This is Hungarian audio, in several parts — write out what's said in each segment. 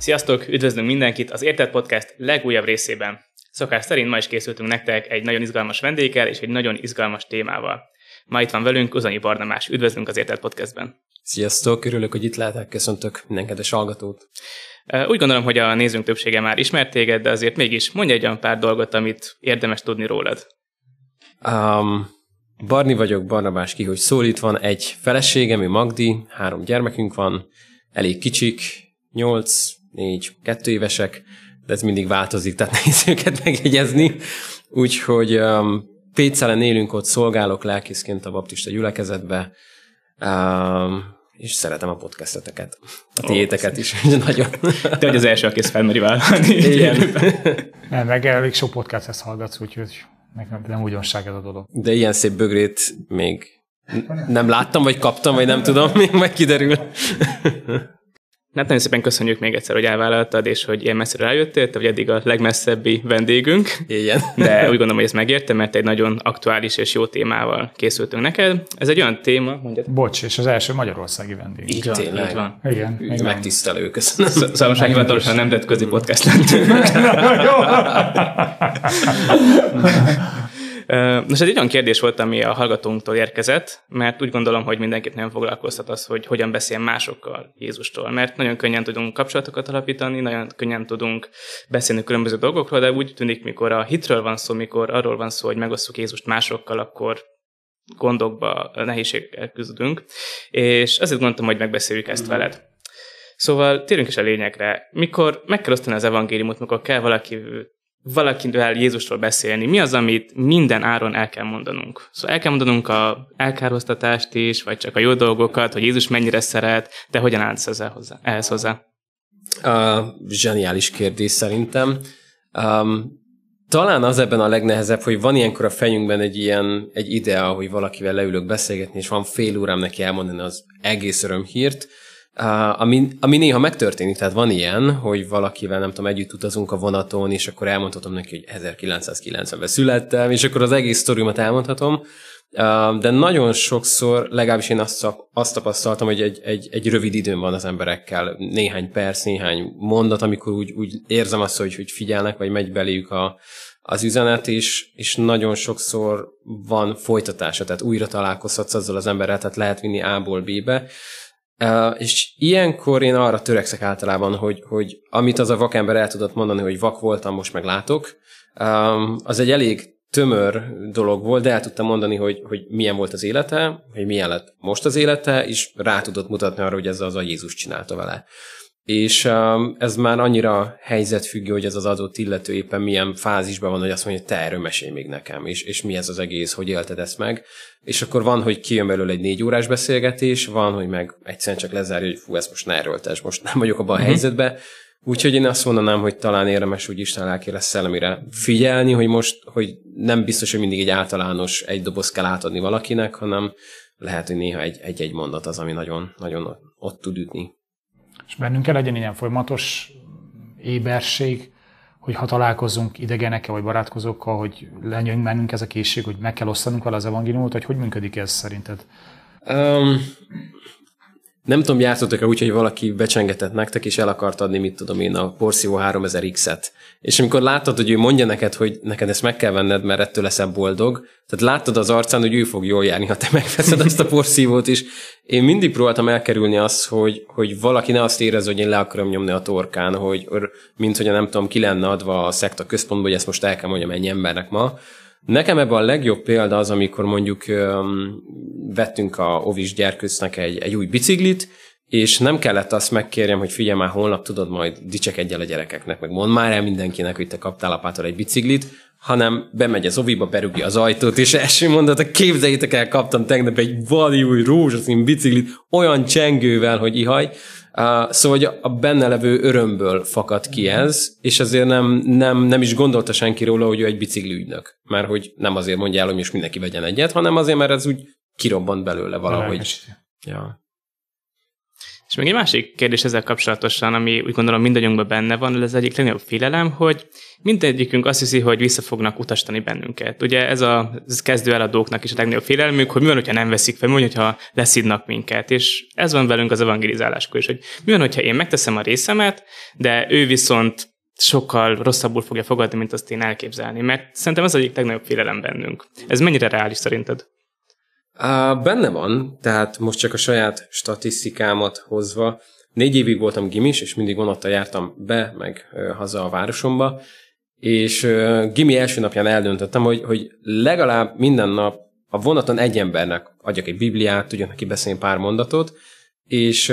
Sziasztok, üdvözlünk mindenkit az Érted Podcast legújabb részében. Szokás szerint ma is készültünk nektek egy nagyon izgalmas vendéggel és egy nagyon izgalmas témával. Ma itt van velünk Uzanyi Barnamás. Üdvözlünk az Érted Podcastben. Sziasztok, örülök, hogy itt lehetek, köszöntök minden kedves hallgatót. Úgy gondolom, hogy a nézőnk többsége már ismert téged, de azért mégis mondj egy olyan pár dolgot, amit érdemes tudni rólad. Um, Barni vagyok, Barnabás ki, hogy szólít van egy feleségem, ő Magdi, három gyermekünk van, elég kicsik, 8, 4, 2 évesek, de ez mindig változik, tehát nehéz őket megjegyezni. Úgyhogy um, Pécelen élünk, ott szolgálok lelkészként a baptista gyülekezetbe, um, és szeretem a podcasteteket. A tiéteket is, nagyon. Te vagy az első, aki ezt felmeri vállalni. Igen. Nem, meg elég sok podcast ezt hallgatsz, úgyhogy nekem nem újdonság ez a dolog. De ilyen szép bögrét még nem láttam, vagy kaptam, vagy nem tudom, még majd kiderül. Hát nagyon szépen köszönjük még egyszer, hogy elvállaltad, és hogy ilyen messzire eljöttél, te vagy eddig a legmesszebbi vendégünk. Igen. De úgy gondolom, hogy ezt megérte, mert egy nagyon aktuális és jó témával készültünk neked. Ez egy olyan téma, mondjad. Bocs, és az első magyarországi vendég. Így van, Tényleg. így van. Igen. igen. Megtisztelő, köszönöm. Szóval most hivatalosan nemzetközi podcast lentünk. Nos, ez egy olyan kérdés volt, ami a hallgatónktól érkezett, mert úgy gondolom, hogy mindenkit nem foglalkoztat az, hogy hogyan beszél másokkal Jézustól, mert nagyon könnyen tudunk kapcsolatokat alapítani, nagyon könnyen tudunk beszélni különböző dolgokról, de úgy tűnik, mikor a hitről van szó, mikor arról van szó, hogy megosszuk Jézust másokkal, akkor gondokba, nehézségekkel küzdünk, és azért gondoltam, hogy megbeszéljük ezt mm-hmm. veled. Szóval térjünk is a lényegre. Mikor meg kell osztani az evangéliumot, mikor kell valaki valakivel Jézusról beszélni, mi az, amit minden áron el kell mondanunk? Szóval el kell mondanunk a elkároztatást is, vagy csak a jó dolgokat, hogy Jézus mennyire szeret, de hogyan állsz hozzá, ehhez hozzá? Uh, zseniális kérdés szerintem. Um, talán az ebben a legnehezebb, hogy van ilyenkor a fejünkben egy ilyen egy idea, hogy valakivel leülök beszélgetni, és van fél órám neki elmondani az egész örömhírt, ami, ami néha megtörténik, tehát van ilyen, hogy valakivel, nem tudom, együtt utazunk a vonaton, és akkor elmondhatom neki, hogy 1990-ben születtem, és akkor az egész sztoriumat elmondhatom, de nagyon sokszor, legalábbis én azt, azt tapasztaltam, hogy egy, egy, egy rövid időm van az emberekkel, néhány perc, néhány mondat, amikor úgy, úgy érzem azt, hogy, hogy figyelnek, vagy megy beléjük a, az üzenet, és, és nagyon sokszor van folytatása, tehát újra találkozhatsz azzal az emberrel, tehát lehet vinni A-ból B-be, És ilyenkor én arra törekszek általában, hogy, hogy amit az a vakember el tudott mondani, hogy vak voltam, most meg látok, az egy elég tömör dolog volt, de el tudtam mondani, hogy, hogy milyen volt az élete, hogy milyen lett most az élete, és rá tudott mutatni arra, hogy ez az a Jézus csinálta vele és um, ez már annyira helyzetfüggő, hogy ez az adott illető éppen milyen fázisban van, hogy azt mondja, hogy te erről mesélj még nekem, és, és mi ez az egész, hogy élted ezt meg. És akkor van, hogy kijön belőle egy négy órás beszélgetés, van, hogy meg egyszerűen csak lezárja, hogy fú, ezt most ne erőltes, most nem vagyok abban a uh-huh. helyzetben. Úgyhogy én azt mondanám, hogy talán érdemes úgy Isten lelkére szellemire figyelni, hogy most, hogy nem biztos, hogy mindig egy általános egy doboz kell átadni valakinek, hanem lehet, hogy néha egy-egy mondat az, ami nagyon, nagyon ott tud ütni. És bennünk kell legyen ilyen folyamatos éberség, hogy ha találkozunk idegenekkel vagy barátkozókkal, hogy legyen bennünk ez a készség, hogy meg kell osztanunk vele az evangéliumot, hogy hogy működik ez szerinted? Um, nem tudom, jártatok-e úgy, hogy valaki becsengetett nektek, és el akart adni, mit tudom én, a Porszívó 3000X-et. És amikor láttad, hogy ő mondja neked, hogy neked ezt meg kell venned, mert ettől leszel boldog, tehát láttad az arcán, hogy ő fog jól járni, ha te megveszed azt a porszívót is. Én mindig próbáltam elkerülni azt, hogy, hogy valaki ne azt érez, hogy én le akarom nyomni a torkán, hogy mint hogy nem tudom, ki lenne adva a szekta központba, hogy ezt most el kell mondjam ennyi embernek ma, Nekem ebben a legjobb példa az, amikor mondjuk öm, vettünk a Ovis gyerkőcnek egy, egy új biciklit, és nem kellett azt megkérjem, hogy figyelj már, holnap tudod majd dicsekedj el a gyerekeknek, meg mondd már el mindenkinek, hogy te kaptál apától egy biciklit, hanem bemegy az oviba, berúgja az ajtót, és első mondat, képzeljétek el, kaptam tegnap egy vadi új rózsaszín biciklit, olyan csengővel, hogy ihaj, Uh, szóval hogy a benne levő örömből fakad ki ez, és ezért nem, nem, nem is gondolta senki róla, hogy ő egy bicikli ügynök. Mert hogy nem azért mondja el, hogy most mindenki vegyen egyet, hanem azért, mert ez úgy kirobbant belőle valahogy. Ja. És még egy másik kérdés ezzel kapcsolatosan, ami úgy gondolom mindannyiunkban benne van, ez egyik legnagyobb félelem, hogy mindegyikünk azt hiszi, hogy vissza fognak utasítani bennünket. Ugye ez a ez kezdő eladóknak is a legnagyobb félelmük, hogy mi van, hogyha nem veszik fel, mi van, hogyha leszidnak minket. És ez van velünk az evangelizáláskor is, hogy mi van, hogyha én megteszem a részemet, de ő viszont sokkal rosszabbul fogja fogadni, mint azt én elképzelni. Mert szerintem ez az egyik legnagyobb félelem bennünk. Ez mennyire reális szerinted? Benne van, tehát most csak a saját statisztikámat hozva. Négy évig voltam gimis, és mindig vonattal jártam be, meg uh, haza a városomba, és gimi első napján eldöntöttem, hogy, hogy legalább minden nap a vonaton egy embernek adjak egy bibliát, tudjak neki beszélni pár mondatot, és,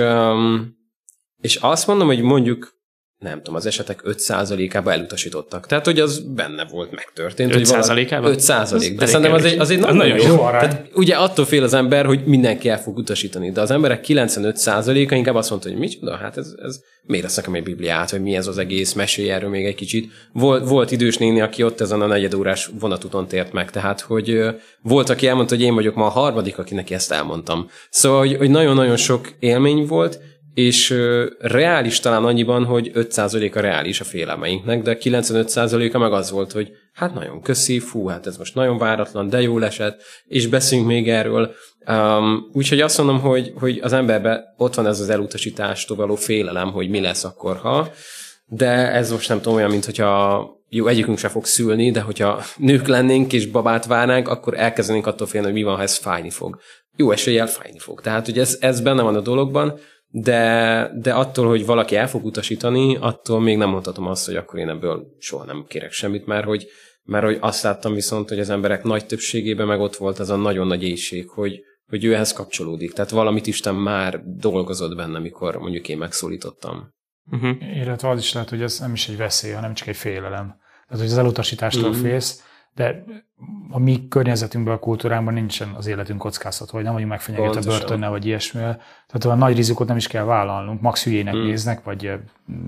és azt mondom, hogy mondjuk nem tudom, az esetek 5%-ába elutasítottak. Tehát, hogy az benne volt, megtörtént. 5%-ában? 5 százalék. De szerintem az egy, az egy nagyon, nagyon jó. jó Tehát, ugye attól fél az ember, hogy mindenki el fog utasítani. De az emberek 95%-a inkább azt mondta, hogy micsoda, hát ez, ez miért lesz nekem egy bibliát, vagy mi ez az egész, mesélj erről még egy kicsit. Volt, volt idős néni, aki ott ezen a negyedórás vonatúton tért meg, tehát, hogy volt, aki elmondta, hogy én vagyok ma a harmadik, akinek ezt elmondtam. Szóval, hogy, hogy nagyon-nagyon sok élmény volt, és reális talán annyiban, hogy 5% a reális a félelmeinknek, de 95%-a meg az volt, hogy hát nagyon köszi, fú, hát ez most nagyon váratlan, de jó esett, és beszéljünk még erről. Um, úgyhogy azt mondom, hogy, hogy az emberben ott van ez az elutasítástól való félelem, hogy mi lesz akkor, ha, de ez most nem tudom olyan, mint hogyha jó, egyikünk se fog szülni, de hogyha nők lennénk és babát várnánk, akkor elkezdenénk attól félni, hogy mi van, ha ez fájni fog. Jó eséllyel fájni fog. Tehát, hogy ez, ez benne van a dologban, de, de attól, hogy valaki el fog utasítani, attól még nem mondhatom azt, hogy akkor én ebből soha nem kérek semmit, mert hogy, mert hogy azt láttam viszont, hogy az emberek nagy többségében meg ott volt az a nagyon nagy éjség, hogy, hogy ő ehhez kapcsolódik. Tehát valamit Isten már dolgozott benne, mikor mondjuk én megszólítottam. Uh-huh. Illetve az is lehet, hogy ez nem is egy veszély, hanem csak egy félelem. Tehát, hogy az elutasítástól uh-huh. félsz, de a mi környezetünkben, a kultúránkban nincsen az életünk kockáztatva, hogy nem vagyunk megfenyegetve börtönnel, vagy ilyesmivel. Tehát olyan nagy rizikót nem is kell vállalnunk, max hülyének hmm. néznek, vagy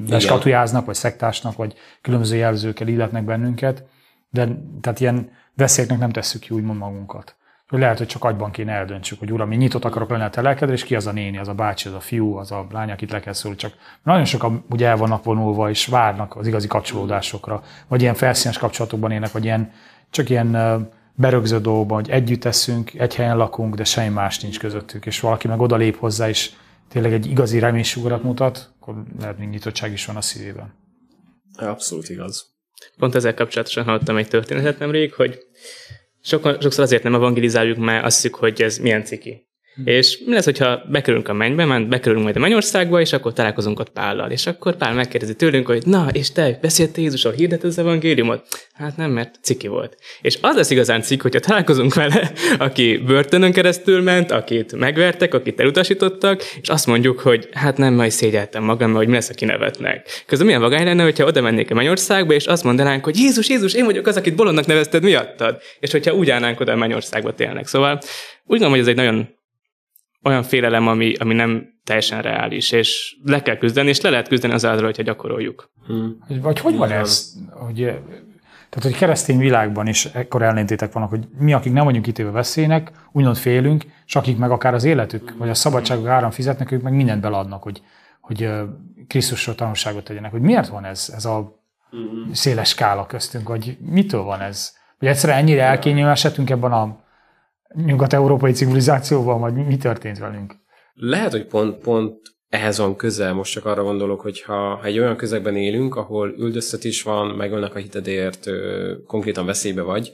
beskatujáznak, vagy szektásnak, vagy különböző jelzőkkel illetnek bennünket, de tehát ilyen veszélyeknek nem tesszük ki úgymond magunkat. Lehet, hogy csak agyban kéne eldöntsük, hogy uram, én nyitott akarok lenni a te lelkedre, és ki az a néni, az a bácsi, az a fiú, az a lány, akit le kell szólni. Csak nagyon sokan ugye el vannak vonulva, és várnak az igazi kapcsolódásokra, vagy ilyen felszínes kapcsolatokban élnek, vagy ilyen csak ilyen dolgokban, hogy együtt eszünk, egy helyen lakunk, de semmi más nincs közöttük, és valaki meg oda lép hozzá, és tényleg egy igazi reménysugarat mutat, akkor lehet még nyitottság is van a szívében. Abszolút igaz. Pont ezzel kapcsolatosan hallottam egy történetet nemrég, hogy sokan, sokszor azért nem evangelizáljuk, mert azt hiszük, hogy ez milyen ciki. Hm. És mi lesz, hogyha bekerülünk a mennybe, mert bekerülünk majd a mennyországba, és akkor találkozunk ott Pállal. És akkor Pál megkérdezi tőlünk, hogy na, és te beszéltél Jézusról, hirdet az evangéliumot? Hát nem, mert ciki volt. És az lesz igazán cik, hogyha találkozunk vele, aki börtönön keresztül ment, akit megvertek, akit elutasítottak, és azt mondjuk, hogy hát nem, majd szégyeltem magam, hogy mi lesz, aki nevetnek. Közben milyen vagány lenne, hogyha oda mennék a mennyországba, és azt mondanánk, hogy Jézus, Jézus, én vagyok az, akit bolondnak nevezted miattad. És hogyha úgy állnánk oda a mennyországba tényleg. Szóval úgy gondolom, hogy ez egy nagyon olyan félelem, ami, ami nem teljesen reális, és le kell küzdeni, és le lehet küzdeni azáltal, hogyha gyakoroljuk. Hmm. Vagy hogy van ez? Hogy, tehát, hogy keresztény világban is ekkor ellentétek vannak, hogy mi, akik nem vagyunk kitéve veszélynek, úgymond félünk, és akik meg akár az életük, vagy a szabadságok áram fizetnek, ők meg mindent beladnak, hogy, hogy Krisztusról tanulságot tegyenek. Hogy miért van ez, ez a hmm. széles skála köztünk, hogy mitől van ez? Hogy egyszerűen ennyire elkényelmesedtünk ebben a nyugat-európai civilizációval, vagy mi történt velünk? Lehet, hogy pont, pont ehhez van közel, most csak arra gondolok, hogy ha, egy olyan közegben élünk, ahol üldöztetés van, megölnek a hitedért, konkrétan veszélybe vagy,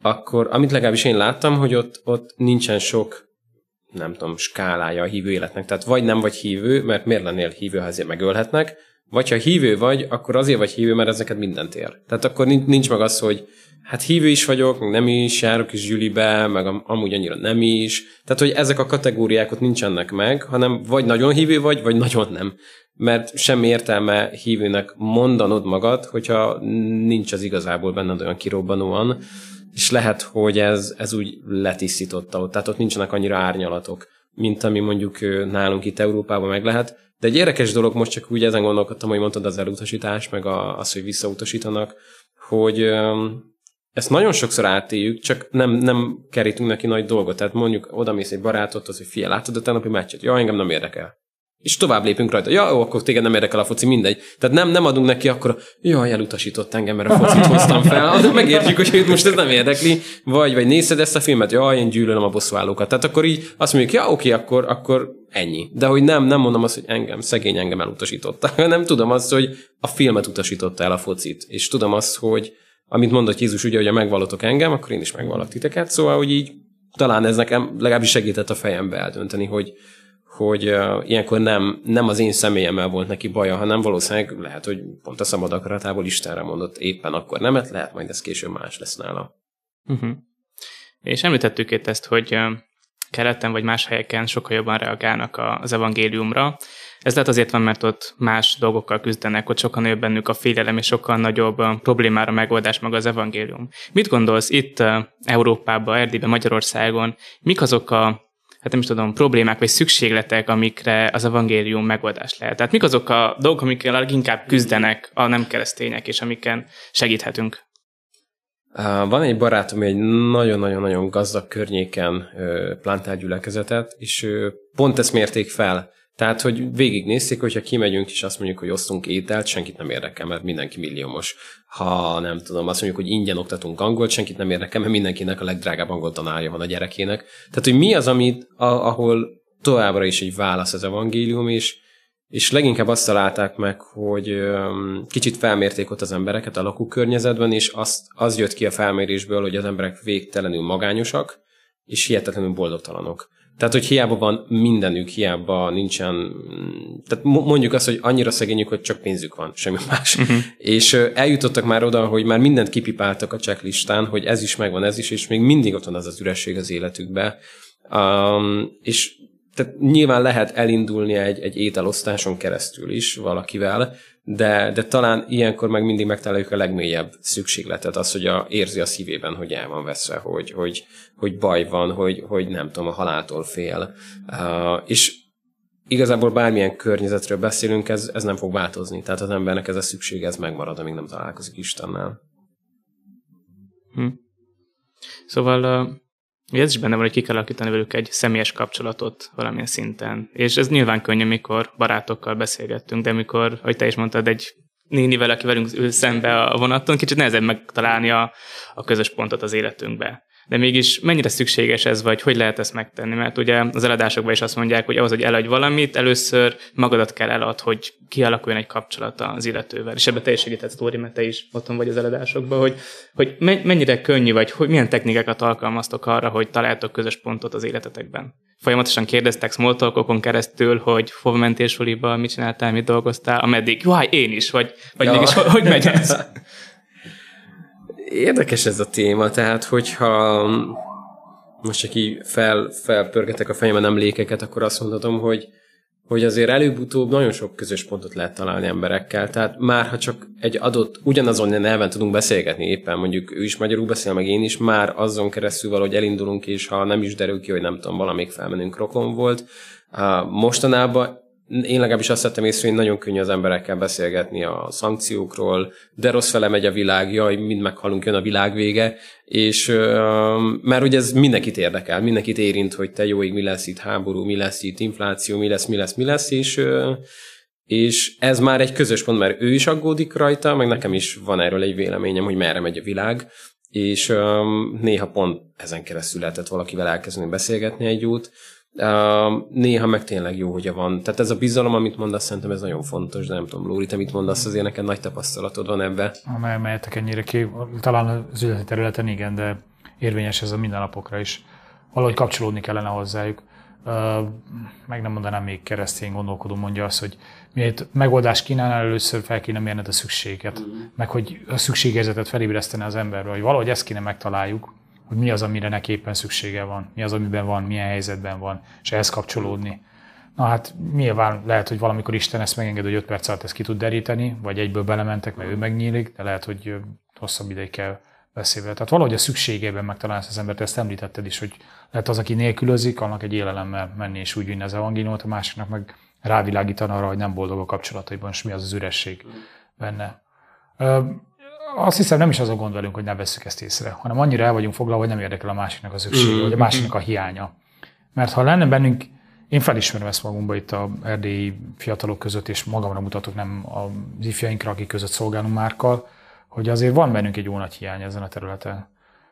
akkor amit legalábbis én láttam, hogy ott, ott nincsen sok nem tudom, skálája a hívő életnek. Tehát vagy nem vagy hívő, mert miért lennél hívő, ha ezért megölhetnek, vagy ha hívő vagy, akkor azért vagy hívő, mert ez neked mindent ér. Tehát akkor nincs meg az, hogy hát hívő is vagyok, nem is, járok is Gyülibe, meg amúgy annyira nem is. Tehát, hogy ezek a kategóriák ott nincsenek meg, hanem vagy nagyon hívő vagy, vagy nagyon nem. Mert semmi értelme hívőnek mondanod magad, hogyha nincs az igazából benned olyan kirobbanóan, és lehet, hogy ez, ez úgy letisztította ott, tehát ott nincsenek annyira árnyalatok, mint ami mondjuk nálunk itt Európában meg lehet. De egy érdekes dolog, most csak úgy ezen gondolkodtam, hogy mondtad az elutasítás, meg az, hogy visszautasítanak, hogy ezt nagyon sokszor átéljük, csak nem, nem kerítünk neki nagy dolgot. Tehát mondjuk oda mész egy barátot, az, hogy fia, látod a tegnapi meccset? Ja, engem nem érdekel. és tovább lépünk rajta. Ja, ó, akkor téged nem érdekel a foci, mindegy. Tehát nem, nem adunk neki akkor, jaj, elutasított engem, mert a focit hoztam fel, de megértjük, hogy őt most ez nem érdekli, vagy, vagy nézed ezt a filmet, jaj, én gyűlölöm a bosszúállókat. Tehát akkor így azt mondjuk, ja, oké, akkor, akkor ennyi. De hogy nem, nem mondom azt, hogy engem, szegény engem elutasította, hanem tudom azt, hogy a filmet utasította el a focit. És tudom azt, hogy amit mondott Jézus, ugye, hogy ha megvallotok engem, akkor én is megvallak titeket. Szóval, hogy így talán ez nekem legalábbis segített a fejembe eldönteni, hogy, hogy uh, ilyenkor nem, nem az én személyemmel volt neki baja, hanem valószínűleg lehet, hogy pont a szabad akaratából Istenre mondott éppen akkor nemet, lehet majd ez később más lesz nála. Uh-huh. És említettük itt ezt, hogy keleten vagy más helyeken sokkal jobban reagálnak az evangéliumra. Ez lehet azért van, mert ott más dolgokkal küzdenek, ott sokkal nagyobb bennük a félelem, és sokkal nagyobb problémára megoldás maga az evangélium. Mit gondolsz itt Európában, Erdélyben, Magyarországon, mik azok a hát nem is tudom, problémák vagy szükségletek, amikre az evangélium megoldás lehet. Tehát mik azok a dolgok, amikkel leginkább küzdenek a nem keresztények, és amiken segíthetünk? Van egy barátom, egy nagyon-nagyon-nagyon gazdag környéken plántál gyülekezetet, és pont ezt mérték fel. Tehát, hogy végignézték, hogyha kimegyünk és azt mondjuk, hogy osztunk ételt, senkit nem érdekel, mert mindenki milliómos. Ha nem tudom, azt mondjuk, hogy ingyen oktatunk angolt, senkit nem érdekel, mert mindenkinek a legdrágább angol tanárja van a gyerekének. Tehát, hogy mi az, amit, ahol továbbra is egy válasz az evangélium, és, és leginkább azt találták meg, hogy kicsit felmérték ott az embereket a lakókörnyezetben, és azt, az jött ki a felmérésből, hogy az emberek végtelenül magányosak, és hihetetlenül boldogtalanok. Tehát, hogy hiába van mindenük, hiába nincsen, tehát mondjuk azt, hogy annyira szegényük, hogy csak pénzük van, semmi más. Uh-huh. És eljutottak már oda, hogy már mindent kipipáltak a checklistán, hogy ez is megvan, ez is, és még mindig ott van az az üresség az életükbe. Um, és tehát nyilván lehet elindulni egy, egy ételosztáson keresztül is valakivel, de, de talán ilyenkor meg mindig megtaláljuk a legmélyebb szükségletet, az, hogy a, érzi a szívében, hogy el van veszve, hogy, hogy, hogy baj van, hogy, hogy nem tudom, a haláltól fél. Uh, és igazából bármilyen környezetről beszélünk, ez, ez nem fog változni. Tehát az embernek ez a szüksége, ez megmarad, amíg nem találkozik Istennel. Hm. Szóval uh ez is benne van, hogy ki kell alakítani velük egy személyes kapcsolatot valamilyen szinten. És ez nyilván könnyű, mikor barátokkal beszélgettünk, de mikor, ahogy te is mondtad, egy nénivel, aki velünk ül szembe a vonaton, kicsit nehezebb megtalálni a, a közös pontot az életünkbe de mégis mennyire szükséges ez, vagy hogy lehet ezt megtenni? Mert ugye az eladásokban is azt mondják, hogy ahhoz, hogy eladj valamit, először magadat kell elad, hogy kialakuljon egy kapcsolata az illetővel. És ebbe te is segített, Tóri, mert te is otthon vagy az eladásokban, hogy, hogy mennyire könnyű, vagy hogy milyen technikákat alkalmaztok arra, hogy találtok közös pontot az életetekben. Folyamatosan kérdeztek smalltalkokon keresztül, hogy hova mentél suliba, mit csináltál, mit dolgoztál, ameddig, jó, én is, vagy, vagy ja. mégis hogy, hogy megy ez? Érdekes ez a téma, tehát hogyha most csak így fel, felpörgetek a fejemben emlékeket, akkor azt mondhatom, hogy, hogy azért előbb-utóbb nagyon sok közös pontot lehet találni emberekkel. Tehát már ha csak egy adott, ugyanazon nyelven tudunk beszélgetni éppen, mondjuk ő is magyarul beszél, meg én is, már azon keresztül valahogy elindulunk, és ha nem is derül ki, hogy nem tudom, valamelyik felmenünk rokon volt. Mostanában én legalábbis azt vettem észre, hogy nagyon könnyű az emberekkel beszélgetni a szankciókról, de rossz fele megy a világ, jaj, mind meghalunk, jön a világ vége, és mert ugye ez mindenkit érdekel, mindenkit érint, hogy te jóig mi lesz itt háború, mi lesz itt infláció, mi lesz, mi lesz, mi lesz, és és ez már egy közös pont, mert ő is aggódik rajta, meg nekem is van erről egy véleményem, hogy merre megy a világ, és néha pont ezen keresztül lehetett valakivel elkezdeni beszélgetni egy út, néha meg tényleg jó, hogyha van. Tehát ez a bizalom, amit mondasz, szerintem ez nagyon fontos, de nem tudom, Lóri, te mit mondasz, azért neked nagy tapasztalatod van ebbe. Mehetek ennyire ki, talán az üzleti területen igen, de érvényes ez a mindennapokra is. Valahogy kapcsolódni kellene hozzájuk. Meg nem mondanám még keresztény gondolkodó mondja azt, hogy miért megoldást kínálnál, először fel kéne mérned a szükséget, mm. meg hogy a szükségérzetet felébreszteni az emberről, hogy valahogy ezt kéne megtaláljuk, hogy mi az, amire neki éppen szüksége van, mi az, amiben van, milyen helyzetben van, és ehhez kapcsolódni. Na hát nyilván lehet, hogy valamikor Isten ezt megenged, hogy 5 perc alatt ezt ki tud deríteni, vagy egyből belementek, mert ő megnyílik, de lehet, hogy hosszabb ideig kell beszélve. Tehát valahogy a szükségében megtalálsz az embert, ezt említetted is, hogy lehet az, aki nélkülözik, annak egy élelemmel menni és úgy vinni az evangéliumot, a másiknak meg rávilágítani arra, hogy nem boldog a kapcsolataiban, és mi az az üresség benne azt hiszem nem is az a gond velünk, hogy ne veszük ezt észre, hanem annyira el vagyunk foglalva, hogy nem érdekel a másiknak a szüksége, mm-hmm. vagy a másiknak a hiánya. Mert ha lenne bennünk én felismerem ezt magunkba itt a erdélyi fiatalok között, és magamra mutatok, nem az ifjainkra, akik között szolgálunk márkal, hogy azért van bennünk egy jó nagy hiány ezen a területen.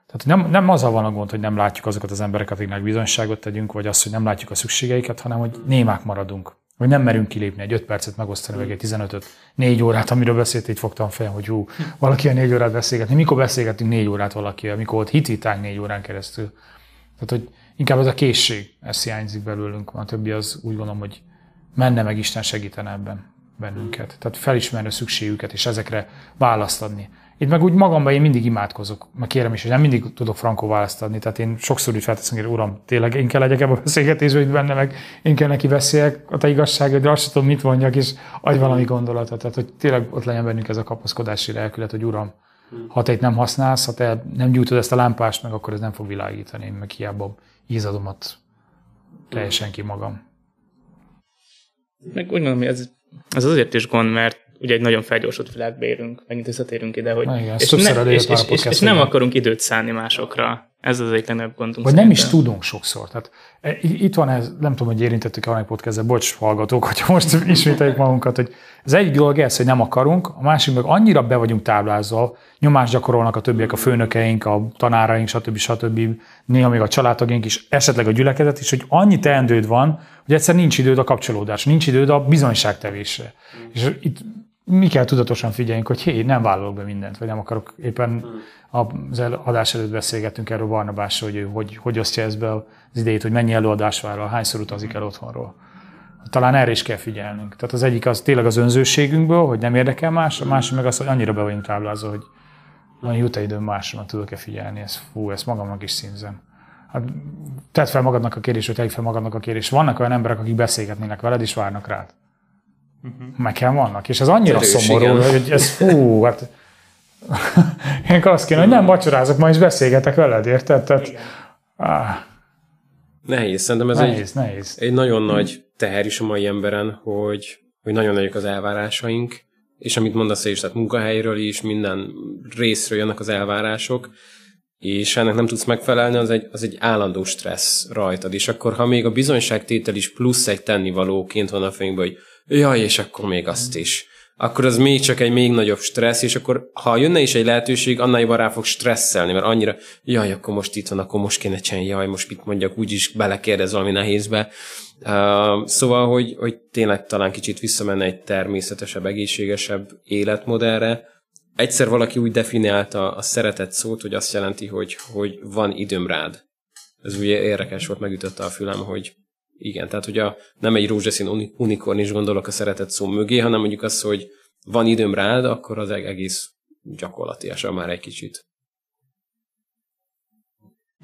Tehát nem, nem azzal van a gond, hogy nem látjuk azokat az embereket, akiknek bizonyságot tegyünk, vagy az, hogy nem látjuk a szükségeiket, hanem hogy némák maradunk. Vagy nem merünk kilépni egy 5 percet megosztani, vagy egy 15-öt, 4 órát, amiről beszélt, így fogtam fel, hogy hú, valaki a 4 órát beszélgetni. Mikor beszélgetünk 4 órát valaki, amikor volt hitvitánk 4 órán keresztül. Tehát, hogy inkább ez a készség, ez hiányzik belőlünk, a többi az úgy gondolom, hogy menne meg Isten segítene ebben bennünket. Tehát felismerni a szükségüket, és ezekre választ adni. Itt meg úgy magamban én mindig imádkozok, meg kérem is, hogy nem mindig tudok frankó választ adni. Tehát én sokszor úgy felteszem, hogy uram, tényleg én kell legyek ebben a beszélgetésben, hogy benne meg én kell neki beszéljek, a te igazságod, azt tudom, mit mondjak, és adj valami gondolatot. Tehát, hogy tényleg ott legyen bennünk ez a kapaszkodási lelkület, hogy uram, ha te itt nem használsz, ha te nem gyújtod ezt a lámpást, meg akkor ez nem fog világítani, én meg hiába ízadomat teljesen ki magam. Meg úgy mondom, hogy ez, ez azért is gond, mert ugye egy nagyon felgyorsult világba érünk, megint visszatérünk ide, hogy igen, és, ne, és, és, és, és nem akarunk időt szállni másokra. Ez az egyik legnagyobb gondunk. Vagy nem is tudunk sokszor. Tehát, e, itt van ez, nem tudom, hogy érintettük a podcastbe, bocs, hallgatók, hogy most ismételjük magunkat, hogy az egyik dolog ez, hogy nem akarunk, a másik meg annyira be vagyunk táblázva, nyomást gyakorolnak a többiek, a főnökeink, a tanáraink, stb. stb. Néha még a családtagjaink is, esetleg a gyülekezet is, hogy annyi teendőd van, hogy egyszer nincs időd a kapcsolódás, nincs időd a bizonyságtevésre. És itt mi kell tudatosan figyeljünk, hogy hé, nem vállalok be mindent, vagy nem akarok éppen az adás előtt beszélgetünk erről Barnabásról, hogy ő hogy, hogy osztja ezt be az idejét, hogy mennyi előadás vállal, hányszor utazik el otthonról. Talán erre is kell figyelnünk. Tehát az egyik az tényleg az önzőségünkből, hogy nem érdekel más, a másik meg az, hogy annyira be vagyunk táblázva, hogy van jut időm másra, tudok-e figyelni, ez, fú, ezt magamnak is színzem. Hát, tedd fel magadnak a kérdést, hogy tedd fel magadnak a kérdést. Vannak olyan emberek, akik beszélgetnének veled, és várnak rád. Uh-huh. Nekem vannak. És ez annyira Erős, szomorú, igen. hogy ez fú, hát én azt kéne, hogy nem vacsorázok, ma is beszélgetek veled, érted? Tehát, áh. Nehéz, szerintem ez nehéz, egy, nehéz. egy nagyon nagy teher is a mai emberen, hogy, hogy nagyon nagyok az elvárásaink, és amit mondasz is, tehát munkahelyről is, minden részről jönnek az elvárások, és ennek nem tudsz megfelelni, az egy, az egy állandó stressz rajtad. És akkor, ha még a bizonyságtétel is plusz egy tennivalóként van a fejünkben, hogy jaj, és akkor még azt is. Akkor az még csak egy még nagyobb stressz, és akkor ha jönne is egy lehetőség, annál jobban rá fog stresszelni, mert annyira, jaj, akkor most itt van, akkor most kéne csinálni, jaj, most mit mondjak, úgyis belekérdez valami nehézbe. Uh, szóval, hogy, hogy tényleg talán kicsit visszamenne egy természetesebb, egészségesebb életmodellre. Egyszer valaki úgy definiálta a szeretet szót, hogy azt jelenti, hogy, hogy van időm rád. Ez ugye érdekes volt, megütötte a fülem, hogy igen, tehát hogy a, nem egy rózsaszín unikorn is gondolok a szeretet szó mögé, hanem mondjuk az, hogy van időm rád, akkor az egész gyakorlatilag már egy kicsit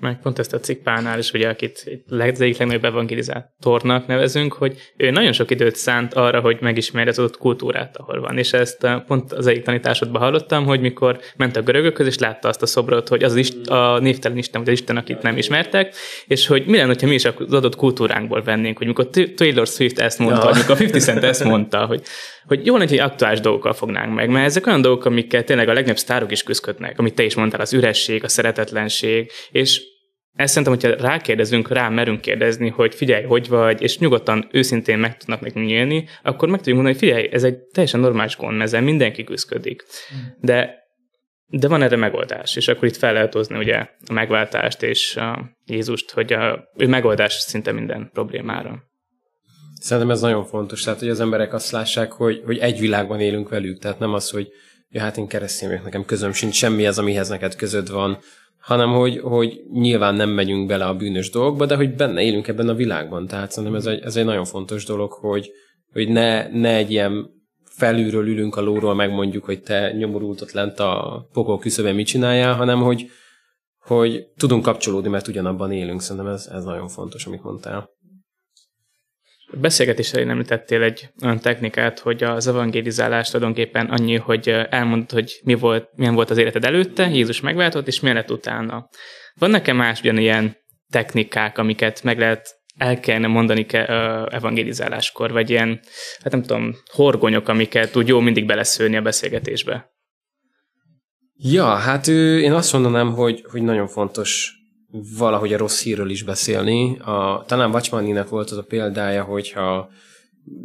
meg pont ezt a cikkpánál is, ugye, akit az egyik legnagyobb evangelizátornak nevezünk, hogy ő nagyon sok időt szánt arra, hogy megismerje az ott kultúrát, ahol van. És ezt pont az egyik tanításodban hallottam, hogy mikor ment a görögökhöz, és látta azt a szobrot, hogy az, az ist, a névtelen Isten, vagy az Isten, akit nem ismertek, és hogy mi lenne, ha mi is az adott kultúránkból vennénk, hogy mikor Taylor Swift ezt mondta, ja. vagy mikor 50 Cent ezt mondta, hogy, hogy jó lenne, hogy aktuális dolgokkal fognánk meg, mert ezek olyan dolgok, amikkel tényleg a legnagyobb sztárok is küzdködnek, amit te is mondtál, az üresség, a szeretetlenség, és ezt szerintem, hogyha rákérdezünk, rá merünk kérdezni, hogy figyelj, hogy vagy, és nyugodtan, őszintén meg tudnak nekünk nyílni, akkor meg tudjuk mondani, hogy figyelj, ez egy teljesen normális gond, ezzel mindenki küzdködik. De, de van erre megoldás, és akkor itt fel lehet hozni ugye a megváltást és a Jézust, hogy a, ő megoldás szinte minden problémára. Szerintem ez nagyon fontos, tehát hogy az emberek azt lássák, hogy, hogy egy világban élünk velük, tehát nem az, hogy ja, hát én keresztény vagyok, nekem közöm sincs semmi ez, amihez neked közöd van, hanem hogy, hogy nyilván nem megyünk bele a bűnös dolgokba, de hogy benne élünk ebben a világban. Tehát szerintem ez egy, ez egy nagyon fontos dolog, hogy, hogy ne, ne egy ilyen felülről ülünk a lóról, megmondjuk, hogy te nyomorult ott lent a pokol küszöben mit csináljál, hanem hogy, hogy tudunk kapcsolódni, mert ugyanabban élünk. Szerintem ez, ez nagyon fontos, amit mondtál. A beszélgetés elején említettél egy olyan technikát, hogy az evangelizálás tulajdonképpen annyi, hogy elmondod, hogy mi volt, milyen volt az életed előtte, Jézus megváltott, és mi lett utána. Van nekem más ugyanilyen technikák, amiket meg lehet el kellene mondani ke, uh, evangelizáláskor, vagy ilyen, hát nem tudom, horgonyok, amiket úgy jó mindig beleszőni a beszélgetésbe? Ja, hát ő, én azt mondanám, hogy, hogy nagyon fontos valahogy a rossz hírről is beszélni. A, talán Vacsmaninek volt az a példája, hogyha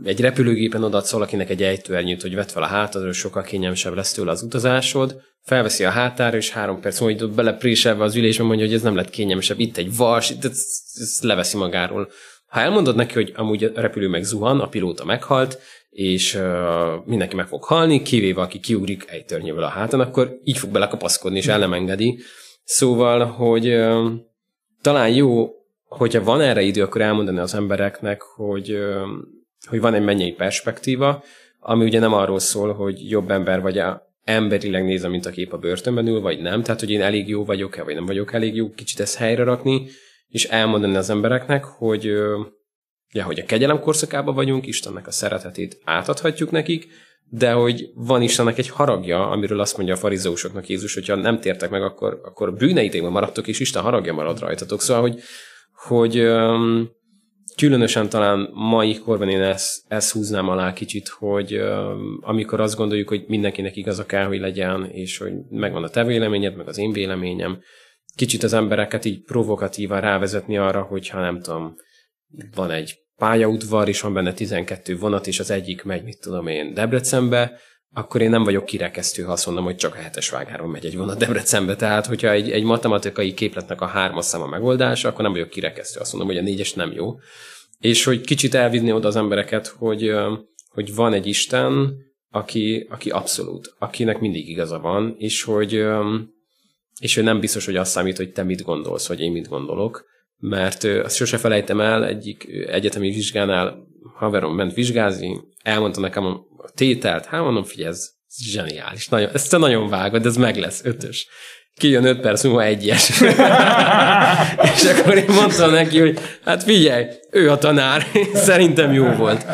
egy repülőgépen odaadsz valakinek egy ejtőernyőt, hogy vett fel a hátadról, sokkal kényelmesebb lesz tőle az utazásod, felveszi a hátára, és három perc múlva belepréselve az ülésben mondja, hogy ez nem lett kényelmesebb, itt egy vas, ezt, ezt leveszi magáról. Ha elmondod neki, hogy amúgy a repülő meg zuhan, a pilóta meghalt, és uh, mindenki meg fog halni, kivéve aki kiugrik egy törnyővel a hátán, akkor így fog belekapaszkodni, és el nem engedi. Szóval, hogy talán jó, hogyha van erre idő, akkor elmondani az embereknek, hogy, hogy van egy mennyei perspektíva, ami ugye nem arról szól, hogy jobb ember vagy a emberileg nézem, mint a kép a börtönben ül, vagy nem, tehát hogy én elég jó vagyok-e, vagy nem vagyok elég jó, kicsit ezt helyre rakni, és elmondani az embereknek, hogy, ja, hogy a kegyelem korszakában vagyunk, Istennek a szeretetét átadhatjuk nekik, de hogy van Istennek egy haragja, amiről azt mondja a farizeusoknak Jézus, hogyha nem tértek meg, akkor, akkor bűneitékben maradtok, és Isten haragja marad rajtatok. Szóval, hogy, hogy um, különösen talán mai korban én ezt, ezt húznám alá kicsit, hogy um, amikor azt gondoljuk, hogy mindenkinek igaza kell, hogy legyen, és hogy megvan a te véleményed, meg az én véleményem, kicsit az embereket így provokatívan rávezetni arra, hogyha nem tudom, van egy pályaudvar, és van benne 12 vonat, és az egyik megy, mit tudom én, Debrecenbe, akkor én nem vagyok kirekesztő, ha azt mondom, hogy csak a hetes vágáron megy egy vonat Debrecenbe. Tehát, hogyha egy, egy matematikai képletnek a hármas szám a megoldása, akkor nem vagyok kirekesztő, azt mondom, hogy a négyes nem jó. És hogy kicsit elvinni oda az embereket, hogy, hogy van egy Isten, aki, aki abszolút, akinek mindig igaza van, és hogy, és hogy nem biztos, hogy azt számít, hogy te mit gondolsz, vagy én mit gondolok, mert azt sose felejtem el, egyik egyetemi vizsgánál haverom ment vizsgázni, elmondta nekem a tételt, hát mondom, figyelj, ez zseniális, nagyon, ezt te nagyon vágod, ez meg lesz, ötös. Kijön öt perc múlva egyes. és akkor én mondtam neki, hogy hát figyelj, ő a tanár, szerintem jó volt.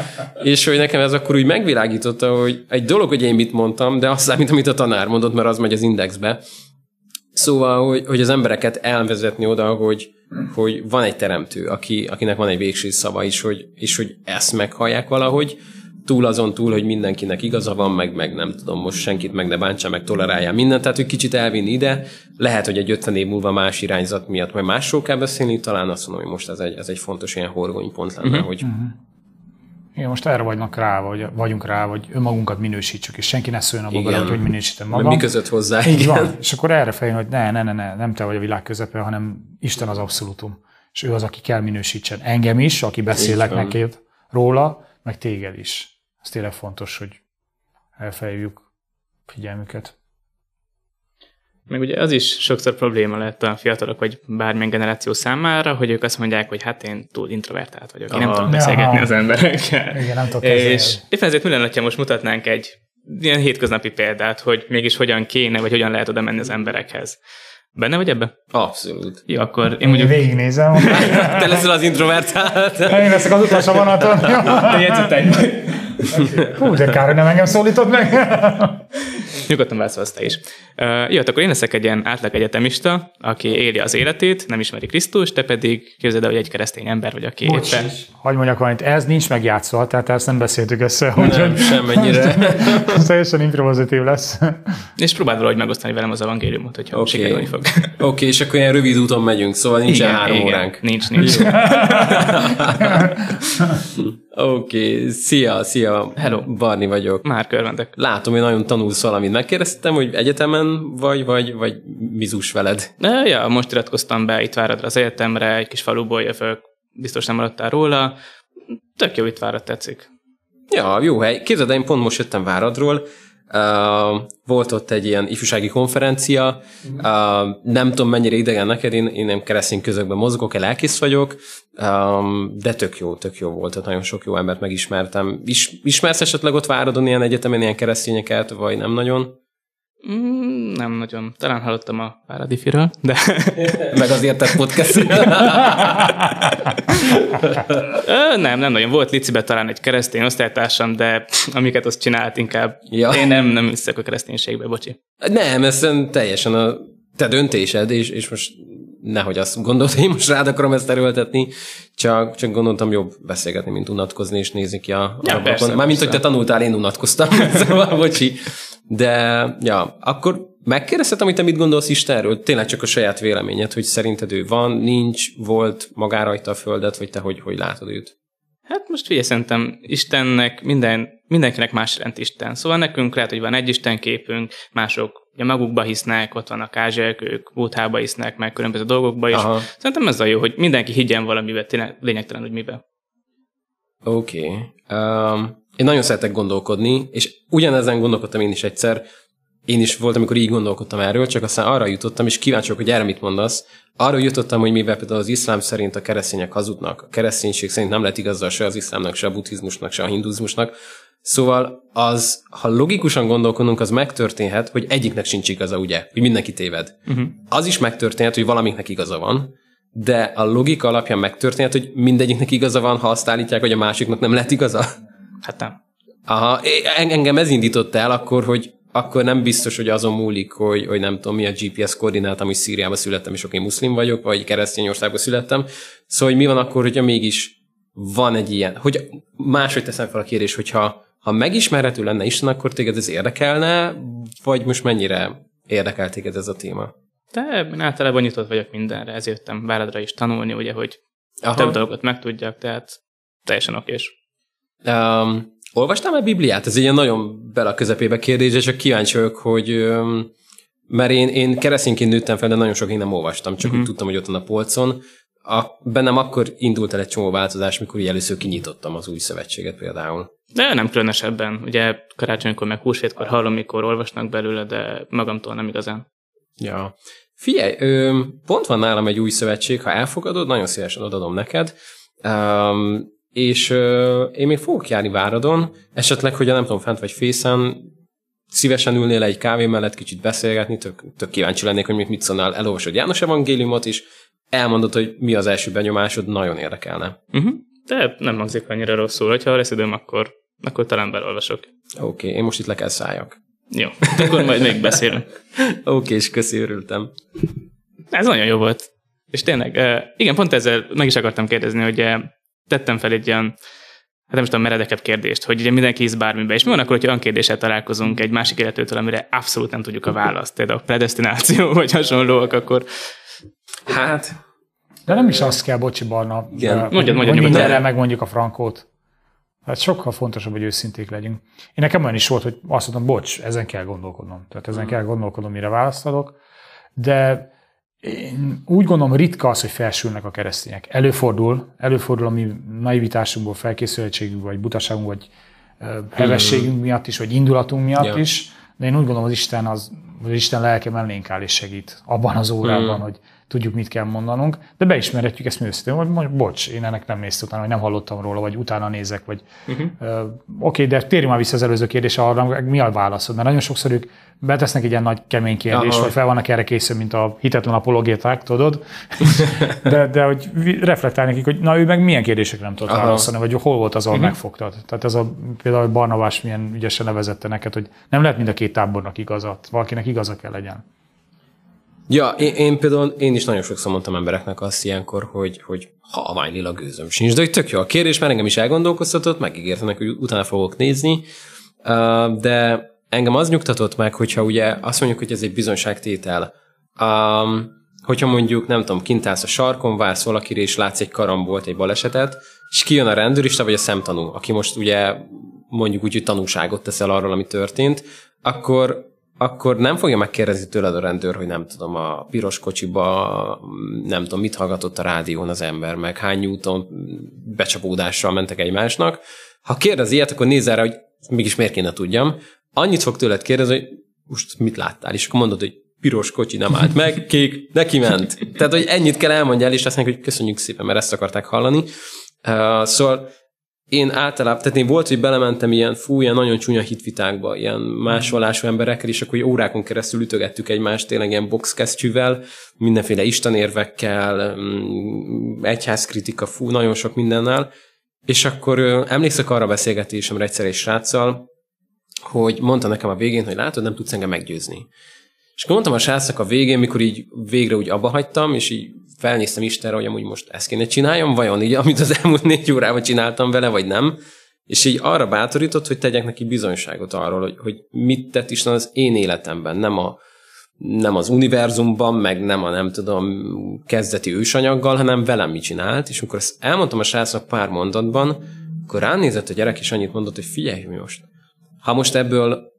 És hogy nekem ez akkor úgy megvilágította, hogy egy dolog, hogy én mit mondtam, de azt számít, amit a tanár mondott, mert az megy az indexbe. Szóval, hogy, hogy az embereket elvezetni oda, hogy, hogy van egy teremtő, aki, akinek van egy végső szava is, hogy, és hogy ezt meghallják valahogy, túl azon túl, hogy mindenkinek igaza van, meg, meg nem tudom, most senkit meg ne bántsa, meg tolerálja mindent, tehát hogy kicsit elvinni ide, lehet, hogy egy 50 év múlva más irányzat miatt majd másról kell beszélni, talán azt mondom, hogy most ez egy, ez egy fontos ilyen horgonypont lenne, uh-huh. hogy uh-huh. Igen, most erre vagynak rá, vagy vagyunk rá, hogy önmagunkat minősítsük, és senki ne szóljon abba bele, hogy minősítem magam. Mi között hozzá. Így igen. van. És akkor erre fejön, hogy ne, ne, ne, ne, nem te vagy a világ közepe, hanem Isten az abszolútum. És ő az, aki kell minősítsen. Engem is, aki beszélek neked róla, meg téged is. Ez tényleg fontos, hogy elfejjük figyelmüket. Meg ugye az is sokszor probléma lett a fiatalok, vagy bármilyen generáció számára, hogy ők azt mondják, hogy hát én túl introvertált vagyok, Aha. én nem tudok beszélgetni az emberekkel. Igen, nem tudok És éppen ezért mi lenne, ha most mutatnánk egy ilyen hétköznapi példát, hogy mégis hogyan kéne, vagy hogyan lehet oda menni az emberekhez. Benne vagy ebbe? Abszolút. Jó, akkor én mondjuk... Végignézem. Te leszel az introvertált. Én leszek az utolsó vonaton. Te jegyzetek. Hú, de kár, hogy nem engem szólított meg. Nyugodtan válaszolsz te is. Uh, jó, akkor én leszek egy ilyen átlag egyetemista, aki éli az életét, nem ismeri Krisztus, te pedig képzeld el, hogy egy keresztény ember vagy, aki Bocs, éppen... Hogy mondjak valamit, ez nincs megjátszva, tehát ezt nem beszéltük össze. Nem, hogy semmennyire. ez teljesen improvizatív lesz. És próbáld valahogy megosztani velem az evangéliumot, hogyha okay. sikerülni fog. Oké, okay, és akkor ilyen rövid úton megyünk, szóval nincsen igen, három igen. óránk. Nincs, nincs. Oké, okay. szia, szia. Hello. Barni vagyok. Már körvendek. Látom, hogy nagyon tanulsz valamit. Megkérdeztem, hogy egyetemen vagy, vagy, vagy mizus veled? Ne, ja, most iratkoztam be itt Váradra az egyetemre, egy kis faluból jövök, biztos nem maradtál róla. Tök jó itt Várad, tetszik. Ja, jó hely. Képzeld, én pont most jöttem Váradról, Uh, volt ott egy ilyen ifjúsági konferencia, uh, nem tudom mennyire idegen neked, én, én nem keresztény közökben mozgok, lelkész vagyok, um, de tök jó, tök jó volt, ott nagyon sok jó embert megismertem. Is, ismersz esetleg ott Váradon ilyen egyetemen ilyen keresztényeket, vagy nem nagyon? Mm, nem nagyon. Talán hallottam a Páradifiről, de... Meg az értett podcast nem, nem nagyon. Volt Licibe talán egy keresztény osztálytársam, de amiket azt csinált inkább. Ja. Én nem, nem hiszek a kereszténységbe, bocsi. Nem, ez teljesen a te döntésed, és, és most nehogy azt gondolt, hogy én most rád akarom ezt erőltetni, csak, csak gondoltam jobb beszélgetni, mint unatkozni, és nézni ki a, ja, a Mármint, hogy te tanultál, én unatkoztam, szóval bocsi. De, ja, akkor megkérdezhetem, hogy te mit gondolsz Istenről? Tényleg csak a saját véleményed, hogy szerinted ő van, nincs, volt, magá rajta a földet, vagy te hogy, hogy látod őt? Hát most figyelj, szerintem Istennek minden, mindenkinek más jelent Isten. Szóval nekünk lehet, hogy van egy Isten képünk, mások ugye magukba hisznek, ott vannak ázsiak, ők búthába hisznek, meg különböző dolgokba is. Aha. Szerintem ez a jó, hogy mindenki higgyen valamivel, tényleg lényegtelen, hogy miben. Oké. Okay. Um, én nagyon szeretek gondolkodni, és ugyanezen gondolkodtam én is egyszer, én is volt, amikor így gondolkodtam erről, csak aztán arra jutottam, és kíváncsi vagyok, hogy erre mit mondasz. Arra jutottam, hogy mivel például az iszlám szerint a keresztények hazudnak, a kereszténység szerint nem lehet igazol se az iszlámnak, se a buddhizmusnak, se a hinduzmusnak. Szóval az, ha logikusan gondolkodunk, az megtörténhet, hogy egyiknek sincs igaza, ugye? Hogy mindenki téved. Uh-huh. Az is megtörténhet, hogy valamiknek igaza van, de a logika alapján megtörténhet, hogy mindegyiknek igaza van, ha azt állítják, hogy a másiknak nem lett igaza. Hát nem. Aha, engem ez indított el akkor, hogy akkor nem biztos, hogy azon múlik, hogy, hogy nem tudom, mi a GPS koordinátam, hogy Szíriában születtem, és oké, muszlim vagyok, vagy keresztény országban születtem. Szóval, hogy mi van akkor, hogyha mégis van egy ilyen, hogy máshogy teszem fel a kérdés, hogyha ha megismerhető lenne Isten, akkor téged ez érdekelne, vagy most mennyire érdekel téged ez a téma? De én általában nyitott vagyok mindenre, ezért jöttem Váradra is tanulni, ugye, hogy Aha. több dolgot megtudjak, tehát teljesen okés. Um, Olvastál már Bibliát? Ez egy ilyen nagyon bele a közepébe kérdés, csak kíváncsi vagyok, hogy mert én, én keresztényként nőttem fel, de nagyon sok én nem olvastam, csak uh-huh. úgy tudtam, hogy ott van a polcon. A, bennem akkor indult el egy csomó változás, mikor így először kinyitottam az új szövetséget például. De nem különösebben. Ugye karácsonykor, meg húsvétkor hallom, mikor olvasnak belőle, de magamtól nem igazán. Ja. Figyelj, ö, pont van nálam egy új szövetség, ha elfogadod, nagyon szívesen odadom neked. Um, és ö, én még fogok járni Váradon, esetleg, hogy nem tudom, fent vagy fészen, szívesen ülnél egy kávé mellett, kicsit beszélgetni, tök, tök kíváncsi lennék, hogy mit szólnál, elolvasod János evangéliumot is, elmondod, hogy mi az első benyomásod, nagyon érdekelne. Uh-huh. De nem hangzik annyira rosszul, hogyha lesz időm, akkor, akkor talán belolvasok. Oké, okay, én most itt le kell szálljak. Jó, akkor majd még beszélünk. Oké, okay, és köszi, örültem. Ez nagyon jó volt. És tényleg, igen, pont ezzel meg is akartam kérdezni, hogy tettem fel egy ilyen hát nem is tudom, meredekebb kérdést, hogy ugye mindenki hisz bármibe, és mi van akkor, hogy olyan kérdéssel találkozunk egy másik illetőtől, amire abszolút nem tudjuk a választ, például a predestináció, vagy hasonlóak, akkor... Hát... De nem is azt kell, bocsi Barna, Igen. Mondjad, mondjad, hogy mindenre megmondjuk a frankót. Hát sokkal fontosabb, hogy őszinték legyünk. Én nekem olyan is volt, hogy azt mondtam, bocs, ezen kell gondolkodnom. Tehát ezen hmm. kell gondolkodnom, mire választ adok. De én úgy gondolom, ritka az, hogy felsülnek a keresztények. Előfordul, előfordul a mi naivitásunkból, felkészültségünk, vagy butaságunk, vagy hevességünk miatt is, vagy indulatunk miatt ja. is, de én úgy gondolom, az Isten, az, az Isten lelke mellénk áll és segít abban az órában, mm. hogy tudjuk, mit kell mondanunk, de beismerhetjük ezt mi őszintén, hogy most, bocs, én ennek nem néztem utána, vagy nem hallottam róla, vagy utána nézek, vagy uh-huh. uh, oké, okay, de térjünk már vissza az előző kérdésre arra, mi a válaszod, mert nagyon sokszor ők betesznek egy ilyen nagy kemény kérdést, vagy fel vannak erre készül, mint a hitetlen apologéták, tudod? De, de hogy reflektálni nekik, hogy na ő meg milyen kérdésekre nem tudott válaszolni, vagy hol volt az, ahol uh-huh. megfogtad. Tehát ez a például Barnabás milyen ügyesen nevezette neked, hogy nem lehet mind a két tábornak igazat, valakinek igaza kell legyen. Ja, én, én például én is nagyon sokszor mondtam embereknek azt ilyenkor, hogy, hogy ha lila gőzöm sincs, de hogy tök jó a kérdés, mert engem is elgondolkoztatott, megígértenek, hogy utána fogok nézni, de engem az nyugtatott meg, hogyha ugye azt mondjuk, hogy ez egy bizonságtétel, um, hogyha mondjuk, nem tudom, kint állsz a sarkon, válsz valakire, és látsz egy karambolt, egy balesetet, és kijön a rendőrista, vagy a szemtanú, aki most ugye mondjuk úgy, hogy tanúságot teszel arról, ami történt, akkor akkor nem fogja megkérdezni tőled a rendőr, hogy nem tudom, a piros kocsiba, nem tudom, mit hallgatott a rádión az ember, meg hány úton becsapódással mentek egymásnak. Ha kérdez ilyet, akkor nézz rá, hogy mégis miért kéne tudjam. Annyit fog tőled kérdezni, hogy most mit láttál, és akkor mondod, hogy piros kocsi nem állt meg, kék, neki ment. Tehát, hogy ennyit kell elmondjál, és azt mondják, hogy köszönjük szépen, mert ezt akarták hallani. Uh, szóval én általában, tehát én volt, hogy belementem ilyen fú, ilyen nagyon csúnya hitvitákba, ilyen másolású emberekkel, és akkor órákon keresztül ütögettük egymást tényleg ilyen boxkesztyűvel, mindenféle istenérvekkel, mm, egyházkritika, fú, nagyon sok mindennel. És akkor emlékszek arra beszélgetésemre egyszer egy sráccal, hogy mondta nekem a végén, hogy látod, nem tudsz engem meggyőzni. És akkor mondtam a srácnak a végén, mikor így végre úgy abba hagytam, és így felnéztem Istenre, hogy amúgy most ezt kéne csináljam, vajon így, amit az elmúlt négy órában csináltam vele, vagy nem. És így arra bátorított, hogy tegyek neki bizonyságot arról, hogy, hogy mit tett Isten az én életemben, nem a nem az univerzumban, meg nem a nem tudom kezdeti ősanyaggal, hanem velem mit csinált, és amikor ezt elmondtam a srácnak pár mondatban, akkor ránézett a gyerek, és annyit mondott, hogy figyelj most, ha most ebből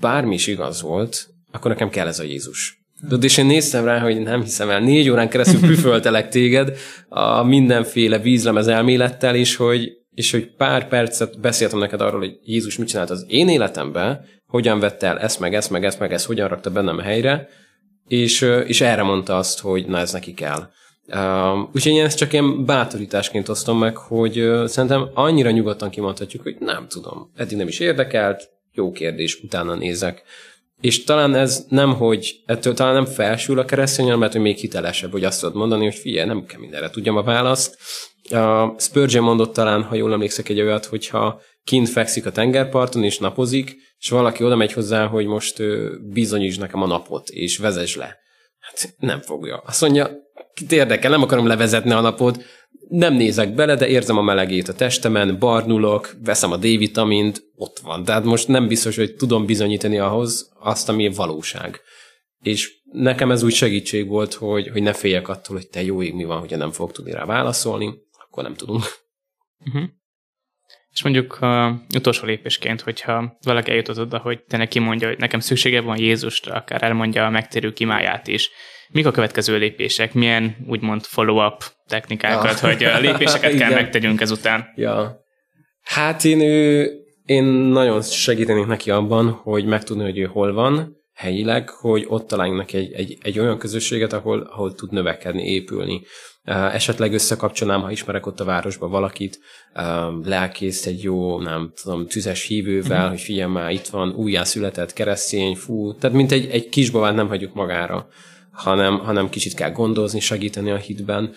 bármi is igaz volt, akkor nekem kell ez a Jézus. Tudod, és én néztem rá, hogy nem hiszem el, négy órán keresztül püföltelek téged a mindenféle vízlemez elmélettel, és hogy, és hogy pár percet beszéltem neked arról, hogy Jézus mit csinált az én életemben, hogyan vette el ezt, meg ezt, meg ezt, meg ezt, hogyan rakta bennem helyre, és, és erre mondta azt, hogy na ez neki kell. Uh, úgyhogy én ezt csak ilyen bátorításként osztom meg, hogy uh, szerintem annyira nyugodtan kimondhatjuk, hogy nem tudom, eddig nem is érdekelt, jó kérdés, utána nézek. És talán ez nem, hogy ettől talán nem felsül a keresztény, hanem hogy még hitelesebb, hogy azt tudod mondani, hogy figyelj, nem kell mindenre tudjam a választ. Uh, Spurgeon mondott talán, ha jól emlékszek egy olyat, hogyha kint fekszik a tengerparton és napozik, és valaki oda megy hozzá, hogy most bizonyíts nekem a napot, és vezess le. Hát nem fogja. Azt mondja, kit érdekel, nem akarom levezetni a napot, nem nézek bele, de érzem a melegét a testemen, barnulok, veszem a D-vitamint, ott van. Tehát most nem biztos, hogy tudom bizonyítani ahhoz azt, ami valóság. És nekem ez úgy segítség volt, hogy, hogy ne féljek attól, hogy te jó ég mi van, hogyha nem fog tudni rá válaszolni, akkor nem tudunk. Uh-huh. És mondjuk uh, utolsó lépésként, hogyha valaki eljutott oda, hogy te neki mondja, hogy nekem szüksége van Jézusra, akár elmondja a megtérő kimáját is, mik a következő lépések? Milyen úgymond follow-up technikákat, ja. hogy a lépéseket kell megtegyünk ezután? Ja. Hát én, ő, én nagyon segítenék neki abban, hogy megtudni, hogy ő hol van, helyileg, hogy ott találjunk neki egy, egy, egy olyan közösséget, ahol, ahol tud növekedni, épülni. Esetleg összekapcsolnám, ha ismerek ott a városban valakit, lelkészt egy jó, nem tudom, tüzes hívővel, mm-hmm. hogy figyelj már, itt van, újjászületett keresztény, fú, tehát mint egy, egy kisbabát nem hagyjuk magára hanem, hanem kicsit kell gondozni, segíteni a hitben.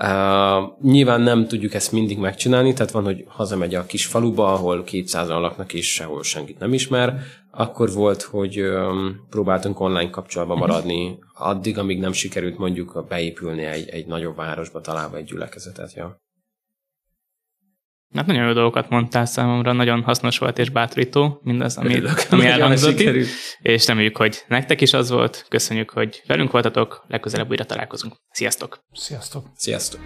Uh, nyilván nem tudjuk ezt mindig megcsinálni, tehát van, hogy hazamegy a kis faluba, ahol 200 laknak és sehol senkit nem ismer, akkor volt, hogy um, próbáltunk online kapcsolatban maradni, addig, amíg nem sikerült mondjuk beépülni egy, egy nagyobb városba, találva egy gyülekezetet. Ja. Hát nagyon jó dolgokat mondtál számomra, nagyon hasznos volt és bátorító mindaz, ami, Örülök, ami elhangzott és reméljük, hogy nektek is az volt. Köszönjük, hogy velünk voltatok, legközelebb újra találkozunk. Sziasztok! Sziasztok! Sziasztok!